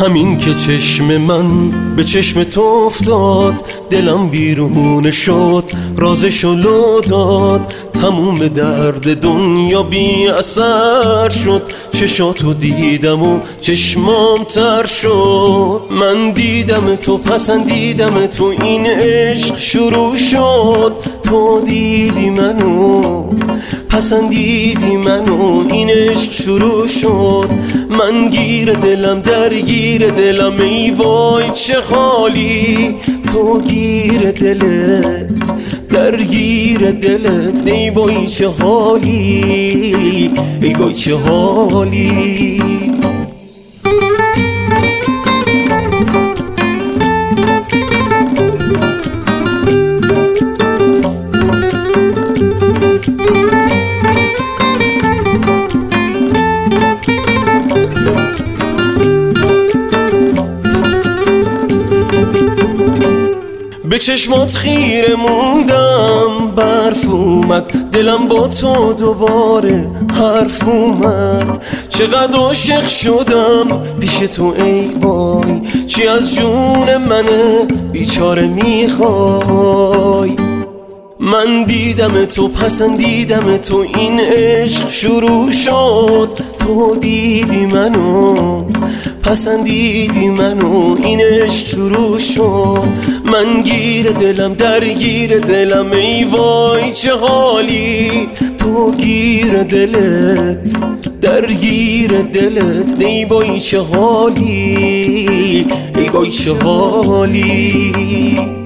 همین که چشم من به چشم تو افتاد دلم بیرون شد رازشو لو داد. تموم درد دنیا بی اثر شد. چشاتو دیدم و چشمام تر شد. من دیدم تو پسندیدم تو این عشق شروع شد. تو دیدی منو. پسندیدی منو. این عشق شروع شد. من گیر دلم درگیر دلم. ای وای چه خالی تو گیر دلت درگیر دلت. ای وای چه حالی. ای وای چه حالی. به چشمات خیره موندم برف اومد. دلم با تو دوباره حرف اومد. چقدر عاشق شدم پیش تو ای وای. چی از جون منه بیچاره می‌خوای؟ من دیدم تو پسندیدم تو. این عشق شروع شد. تو دیدی منو. پسندیدی منو این عشق شروع شد. من گیر دلم درگیر دلم ای وای چه حالی؟ تو گیر دلت درگیر دلت ای وای چه حالی؟ ای وای چه حالی؟